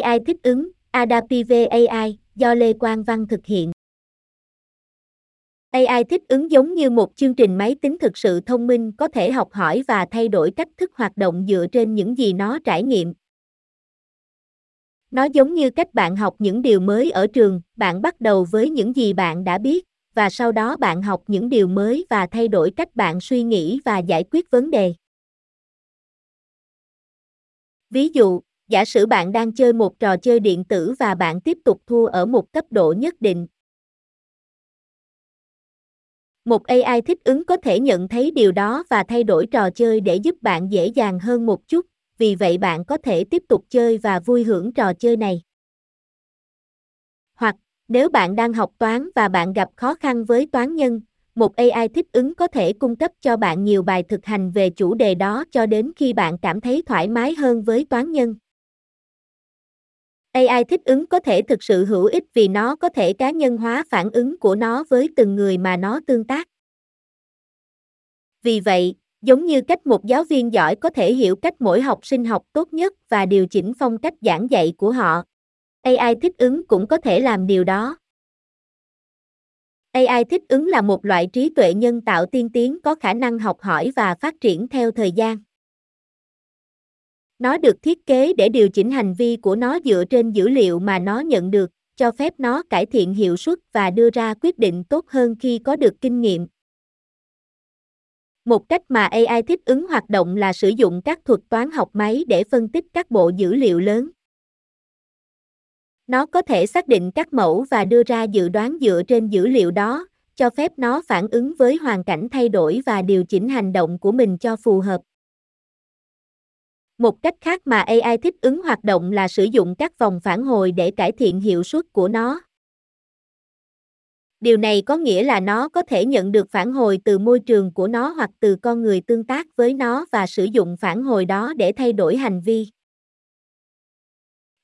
AI thích ứng, Adaptive AI, do Lê Quang Văn thực hiện. AI thích ứng giống như một chương trình máy tính thực sự thông minh có thể học hỏi và thay đổi cách thức hoạt động dựa trên những gì nó trải nghiệm. Nó giống như cách bạn học những điều mới ở trường, bạn bắt đầu với những gì bạn đã biết, và sau đó bạn học những điều mới và thay đổi cách bạn suy nghĩ và giải quyết vấn đề. Ví dụ, giả sử bạn đang chơi một trò chơi điện tử và bạn tiếp tục thua ở một cấp độ nhất định. Một AI thích ứng có thể nhận thấy điều đó và thay đổi trò chơi để giúp bạn dễ dàng hơn một chút, vì vậy bạn có thể tiếp tục chơi và vui hưởng trò chơi này. Hoặc, nếu bạn đang học toán và bạn gặp khó khăn với toán nhân, một AI thích ứng có thể cung cấp cho bạn nhiều bài thực hành về chủ đề đó cho đến khi bạn cảm thấy thoải mái hơn với toán nhân. AI thích ứng có thể thực sự hữu ích vì nó có thể cá nhân hóa phản ứng của nó với từng người mà nó tương tác. Vì vậy, giống như cách một giáo viên giỏi có thể hiểu cách mỗi học sinh học tốt nhất và điều chỉnh phong cách giảng dạy của họ, AI thích ứng cũng có thể làm điều đó. AI thích ứng là một loại trí tuệ nhân tạo tiên tiến có khả năng học hỏi và phát triển theo thời gian. Nó được thiết kế để điều chỉnh hành vi của nó dựa trên dữ liệu mà nó nhận được, cho phép nó cải thiện hiệu suất và đưa ra quyết định tốt hơn khi có được kinh nghiệm. Một cách mà AI thích ứng hoạt động là sử dụng các thuật toán học máy để phân tích các bộ dữ liệu lớn. Nó có thể xác định các mẫu và đưa ra dự đoán dựa trên dữ liệu đó, cho phép nó phản ứng với hoàn cảnh thay đổi và điều chỉnh hành động của mình cho phù hợp. Một cách khác mà AI thích ứng hoạt động là sử dụng các vòng phản hồi để cải thiện hiệu suất của nó. Điều này có nghĩa là nó có thể nhận được phản hồi từ môi trường của nó hoặc từ con người tương tác với nó và sử dụng phản hồi đó để thay đổi hành vi.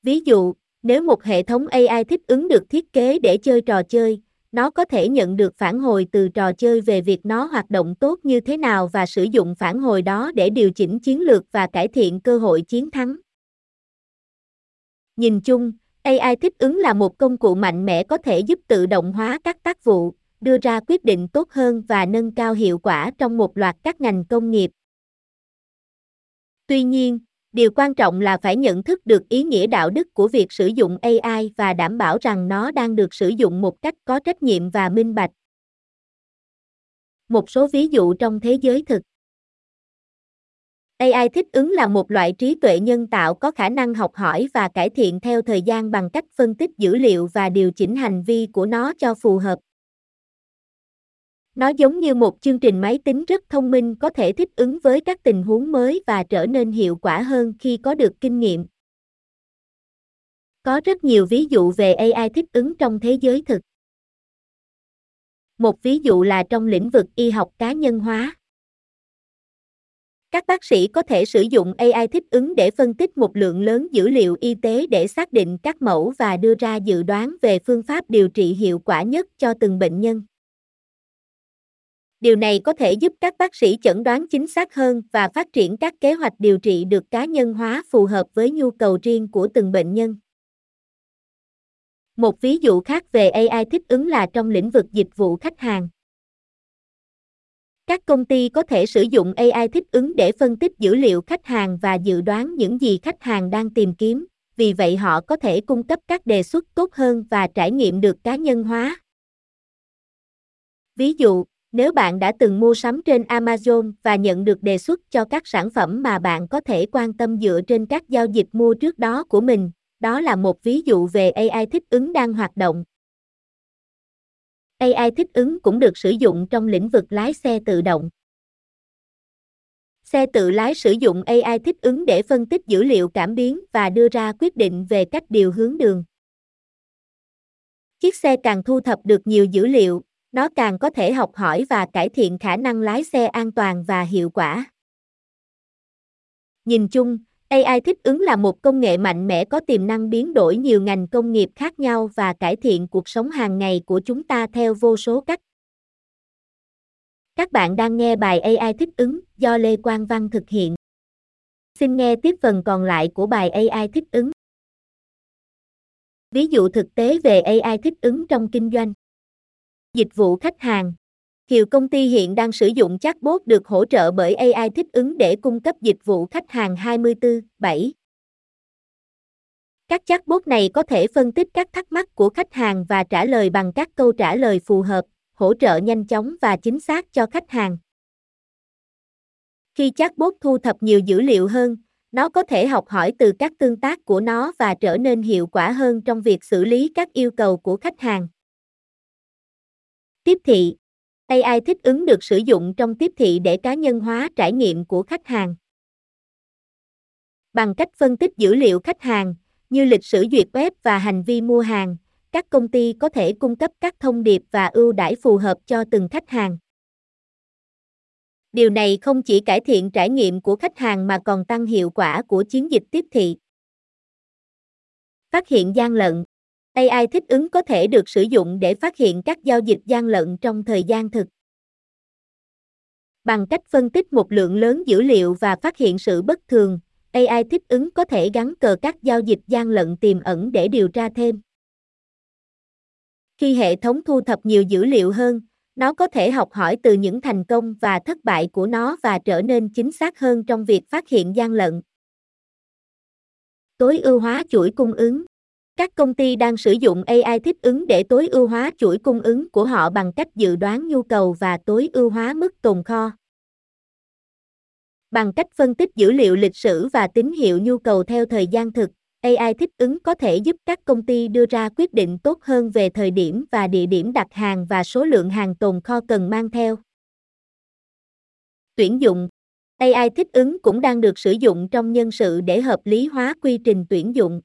Ví dụ, nếu một hệ thống AI thích ứng được thiết kế để chơi trò chơi, nó có thể nhận được phản hồi từ trò chơi về việc nó hoạt động tốt như thế nào và sử dụng phản hồi đó để điều chỉnh chiến lược và cải thiện cơ hội chiến thắng. Nhìn chung, AI thích ứng là một công cụ mạnh mẽ có thể giúp tự động hóa các tác vụ, đưa ra quyết định tốt hơn và nâng cao hiệu quả trong một loạt các ngành công nghiệp. Tuy nhiên, điều quan trọng là phải nhận thức được ý nghĩa đạo đức của việc sử dụng ai và đảm bảo rằng nó đang được sử dụng một cách có trách nhiệm và minh bạch một số ví dụ trong thế giới thực AI thích ứng là một loại trí tuệ nhân tạo có khả năng học hỏi và cải thiện theo thời gian bằng cách phân tích dữ liệu và điều chỉnh hành vi của nó cho phù hợp. Nó giống như một chương trình máy tính rất thông minh, có thể thích ứng với các tình huống mới và trở nên hiệu quả hơn khi có được kinh nghiệm. Có rất nhiều ví dụ về AI thích ứng trong thế giới thực. Một ví dụ là trong lĩnh vực y học cá nhân hóa. Các bác sĩ có thể sử dụng AI thích ứng để phân tích một lượng lớn dữ liệu y tế để xác định các mẫu và đưa ra dự đoán về phương pháp điều trị hiệu quả nhất cho từng bệnh nhân. Điều này có thể giúp các bác sĩ chẩn đoán chính xác hơn và phát triển các kế hoạch điều trị được cá nhân hóa phù hợp với nhu cầu riêng của từng bệnh nhân. Một ví dụ khác về AI thích ứng là trong lĩnh vực dịch vụ khách hàng. Các công ty có thể sử dụng AI thích ứng để phân tích dữ liệu khách hàng và dự đoán những gì khách hàng đang tìm kiếm, vì vậy họ có thể cung cấp các đề xuất tốt hơn và trải nghiệm được cá nhân hóa. Ví dụ, nếu bạn đã từng mua sắm trên Amazon và nhận được đề xuất cho các sản phẩm mà bạn có thể quan tâm dựa trên các giao dịch mua trước đó của mình, đó là một ví dụ về AI thích ứng đang hoạt động. AI thích ứng cũng được sử dụng trong lĩnh vực lái xe tự động. Xe tự lái sử dụng AI thích ứng để phân tích dữ liệu cảm biến và đưa ra quyết định về cách điều hướng đường. Chiếc xe càng thu thập được nhiều dữ liệu, nó càng có thể học hỏi và cải thiện khả năng lái xe an toàn và hiệu quả. Nhìn chung, AI thích ứng là một công nghệ mạnh mẽ có tiềm năng biến đổi nhiều ngành công nghiệp khác nhau và cải thiện cuộc sống hàng ngày của chúng ta theo vô số cách. Các bạn đang nghe bài AI thích ứng do Lê Quang Văn thực hiện. Xin nghe tiếp phần còn lại của bài AI thích ứng. Ví dụ thực tế về AI thích ứng trong kinh doanh. Dịch vụ khách hàng. Nhiều công ty hiện đang sử dụng chatbot được hỗ trợ bởi AI thích ứng để cung cấp dịch vụ khách hàng 24/7. Các chatbot này có thể phân tích các thắc mắc của khách hàng và trả lời bằng các câu trả lời phù hợp, hỗ trợ nhanh chóng và chính xác cho khách hàng. Khi chatbot thu thập nhiều dữ liệu hơn, nó có thể học hỏi từ các tương tác của nó và trở nên hiệu quả hơn trong việc xử lý các yêu cầu của khách hàng. Tiếp thị AI thích ứng được sử dụng trong tiếp thị để cá nhân hóa trải nghiệm của khách hàng. Bằng cách phân tích dữ liệu khách hàng, như lịch sử duyệt web và hành vi mua hàng, các công ty có thể cung cấp các thông điệp và ưu đãi phù hợp cho từng khách hàng. Điều này không chỉ cải thiện trải nghiệm của khách hàng mà còn tăng hiệu quả của chiến dịch tiếp thị. Phát hiện gian lận AI thích ứng có thể được sử dụng để phát hiện các giao dịch gian lận trong thời gian thực. Bằng cách phân tích một lượng lớn dữ liệu và phát hiện sự bất thường, AI thích ứng có thể gắn cờ các giao dịch gian lận tiềm ẩn để điều tra thêm. Khi hệ thống thu thập nhiều dữ liệu hơn, nó có thể học hỏi từ những thành công và thất bại của nó và trở nên chính xác hơn trong việc phát hiện gian lận. Tối ưu hóa chuỗi cung ứng các công ty đang sử dụng AI thích ứng để tối ưu hóa chuỗi cung ứng của họ bằng cách dự đoán nhu cầu và tối ưu hóa mức tồn kho. Bằng cách phân tích dữ liệu lịch sử và tín hiệu nhu cầu theo thời gian thực, AI thích ứng có thể giúp các công ty đưa ra quyết định tốt hơn về thời điểm và địa điểm đặt hàng và số lượng hàng tồn kho cần mang theo. Tuyển dụng AI thích ứng cũng đang được sử dụng trong nhân sự để hợp lý hóa quy trình tuyển dụng.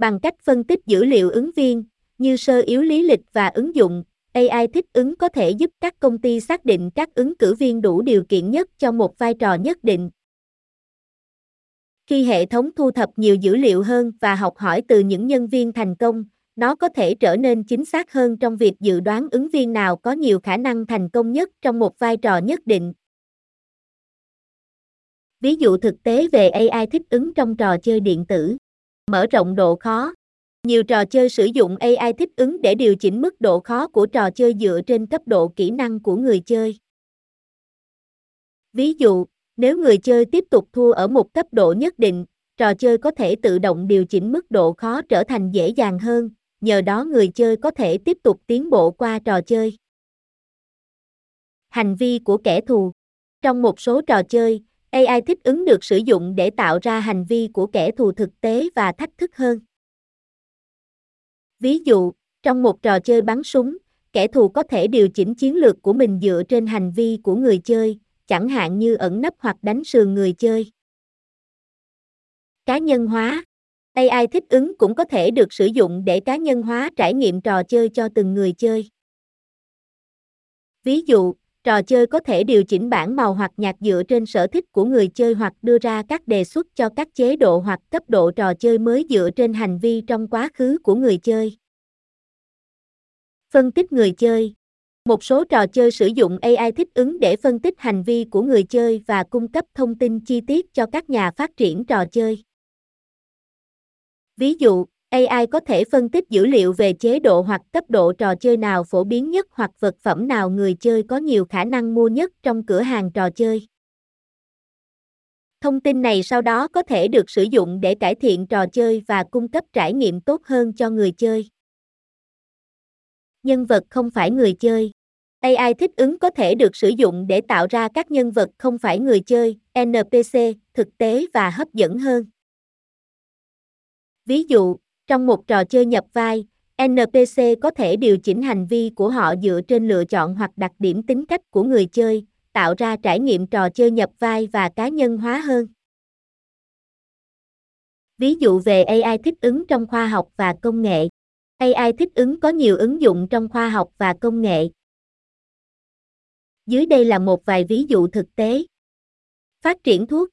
Bằng cách phân tích dữ liệu ứng viên, như sơ yếu lý lịch và ứng dụng, AI thích ứng có thể giúp các công ty xác định các ứng cử viên đủ điều kiện nhất cho một vai trò nhất định. Khi hệ thống thu thập nhiều dữ liệu hơn và học hỏi từ những nhân viên thành công, nó có thể trở nên chính xác hơn trong việc dự đoán ứng viên nào có nhiều khả năng thành công nhất trong một vai trò nhất định. Ví dụ thực tế về AI thích ứng trong trò chơi điện tử. Mở rộng độ khó. Nhiều trò chơi sử dụng AI thích ứng để điều chỉnh mức độ khó của trò chơi dựa trên cấp độ kỹ năng của người chơi. Ví dụ, nếu người chơi tiếp tục thua ở một cấp độ nhất định, trò chơi có thể tự động điều chỉnh mức độ khó trở thành dễ dàng hơn, nhờ đó người chơi có thể tiếp tục tiến bộ qua trò chơi. Hành vi của kẻ thù Trong một số trò chơi, AI thích ứng được sử dụng để tạo ra hành vi của kẻ thù thực tế và thách thức hơn. Ví dụ, trong một trò chơi bắn súng, kẻ thù có thể điều chỉnh chiến lược của mình dựa trên hành vi của người chơi, chẳng hạn như ẩn nấp hoặc đánh sườn người chơi. Cá nhân hóa AI thích ứng cũng có thể được sử dụng để cá nhân hóa trải nghiệm trò chơi cho từng người chơi. Ví dụ, trò chơi có thể điều chỉnh bản màu hoặc nhạc dựa trên sở thích của người chơi hoặc đưa ra các đề xuất cho các chế độ hoặc cấp độ trò chơi mới dựa trên hành vi trong quá khứ của người chơi. Phân tích người chơi một số trò chơi sử dụng AI thích ứng để phân tích hành vi của người chơi và cung cấp thông tin chi tiết cho các nhà phát triển trò chơi. Ví dụ, AI có thể phân tích dữ liệu về chế độ hoặc cấp độ trò chơi nào phổ biến nhất hoặc vật phẩm nào người chơi có nhiều khả năng mua nhất trong cửa hàng trò chơi. Thông tin này sau đó có thể được sử dụng để cải thiện trò chơi và cung cấp trải nghiệm tốt hơn cho người chơi. Nhân vật không phải người chơi. AI thích ứng có thể được sử dụng để tạo ra các nhân vật không phải người chơi, NPC, thực tế và hấp dẫn hơn. Ví dụ, trong một trò chơi nhập vai, NPC có thể điều chỉnh hành vi của họ dựa trên lựa chọn hoặc đặc điểm tính cách của người chơi, tạo ra trải nghiệm trò chơi nhập vai và cá nhân hóa hơn. Ví dụ về AI thích ứng trong khoa học và công nghệ. AI thích ứng có nhiều ứng dụng trong khoa học và công nghệ. Dưới đây là một vài ví dụ thực tế. Phát triển thuốc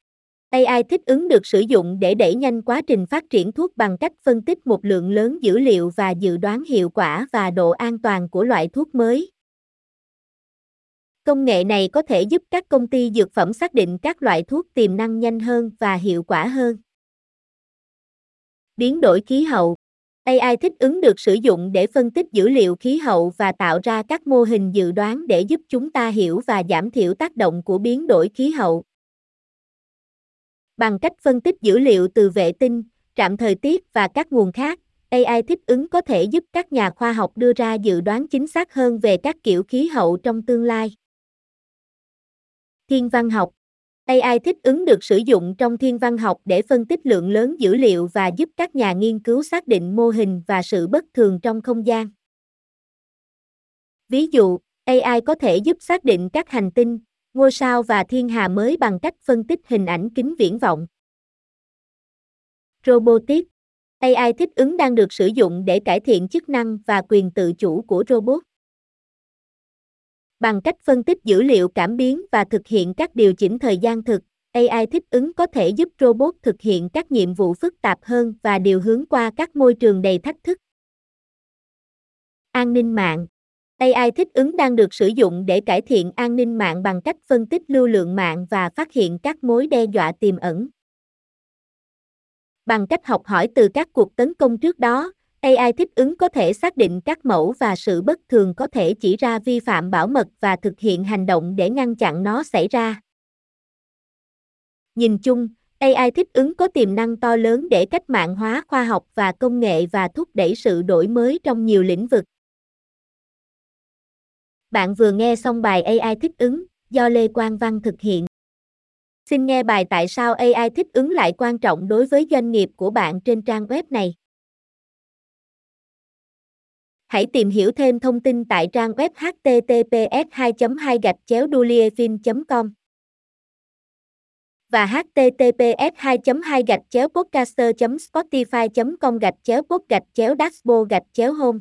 AI thích ứng được sử dụng để đẩy nhanh quá trình phát triển thuốc bằng cách phân tích một lượng lớn dữ liệu và dự đoán hiệu quả và độ an toàn của loại thuốc mới. Công nghệ này có thể giúp các công ty dược phẩm xác định các loại thuốc tiềm năng nhanh hơn và hiệu quả hơn. Biến đổi khí hậu AI thích ứng được sử dụng để phân tích dữ liệu khí hậu và tạo ra các mô hình dự đoán để giúp chúng ta hiểu và giảm thiểu tác động của biến đổi khí hậu. Bằng cách phân tích dữ liệu từ vệ tinh, trạm thời tiết và các nguồn khác, AI thích ứng có thể giúp các nhà khoa học đưa ra dự đoán chính xác hơn về các kiểu khí hậu trong tương lai. Thiên văn học AI thích ứng được sử dụng trong thiên văn học để phân tích lượng lớn dữ liệu và giúp các nhà nghiên cứu xác định mô hình và sự bất thường trong không gian. Ví dụ, AI có thể giúp xác định các hành tinh, ngôi sao và thiên hà mới bằng cách phân tích hình ảnh kính viễn vọng. Robotics AI thích ứng đang được sử dụng để cải thiện chức năng và quyền tự chủ của robot. Bằng cách phân tích dữ liệu cảm biến và thực hiện các điều chỉnh thời gian thực, AI thích ứng có thể giúp robot thực hiện các nhiệm vụ phức tạp hơn và điều hướng qua các môi trường đầy thách thức. An ninh mạng AI thích ứng đang được sử dụng để cải thiện an ninh mạng bằng cách phân tích lưu lượng mạng và phát hiện các mối đe dọa tiềm ẩn. Bằng cách học hỏi từ các cuộc tấn công trước đó, AI thích ứng có thể xác định các mẫu và sự bất thường có thể chỉ ra vi phạm bảo mật và thực hiện hành động để ngăn chặn nó xảy ra. Nhìn chung, AI thích ứng có tiềm năng to lớn để cách mạng hóa khoa học và công nghệ và thúc đẩy sự đổi mới trong nhiều lĩnh vực. Bạn vừa nghe xong bài AI thích ứng, do Lê Quang Văn thực hiện. Xin nghe bài tại sao AI thích ứng lại quan trọng đối với doanh nghiệp của bạn trên trang web này. Hãy tìm hiểu thêm thông tin tại trang web https 2 2 gạch chéo com và https 2 2 gạch chéo podcaster spotify com gạch chéo pod gạch chéo dashboard gạch chéo home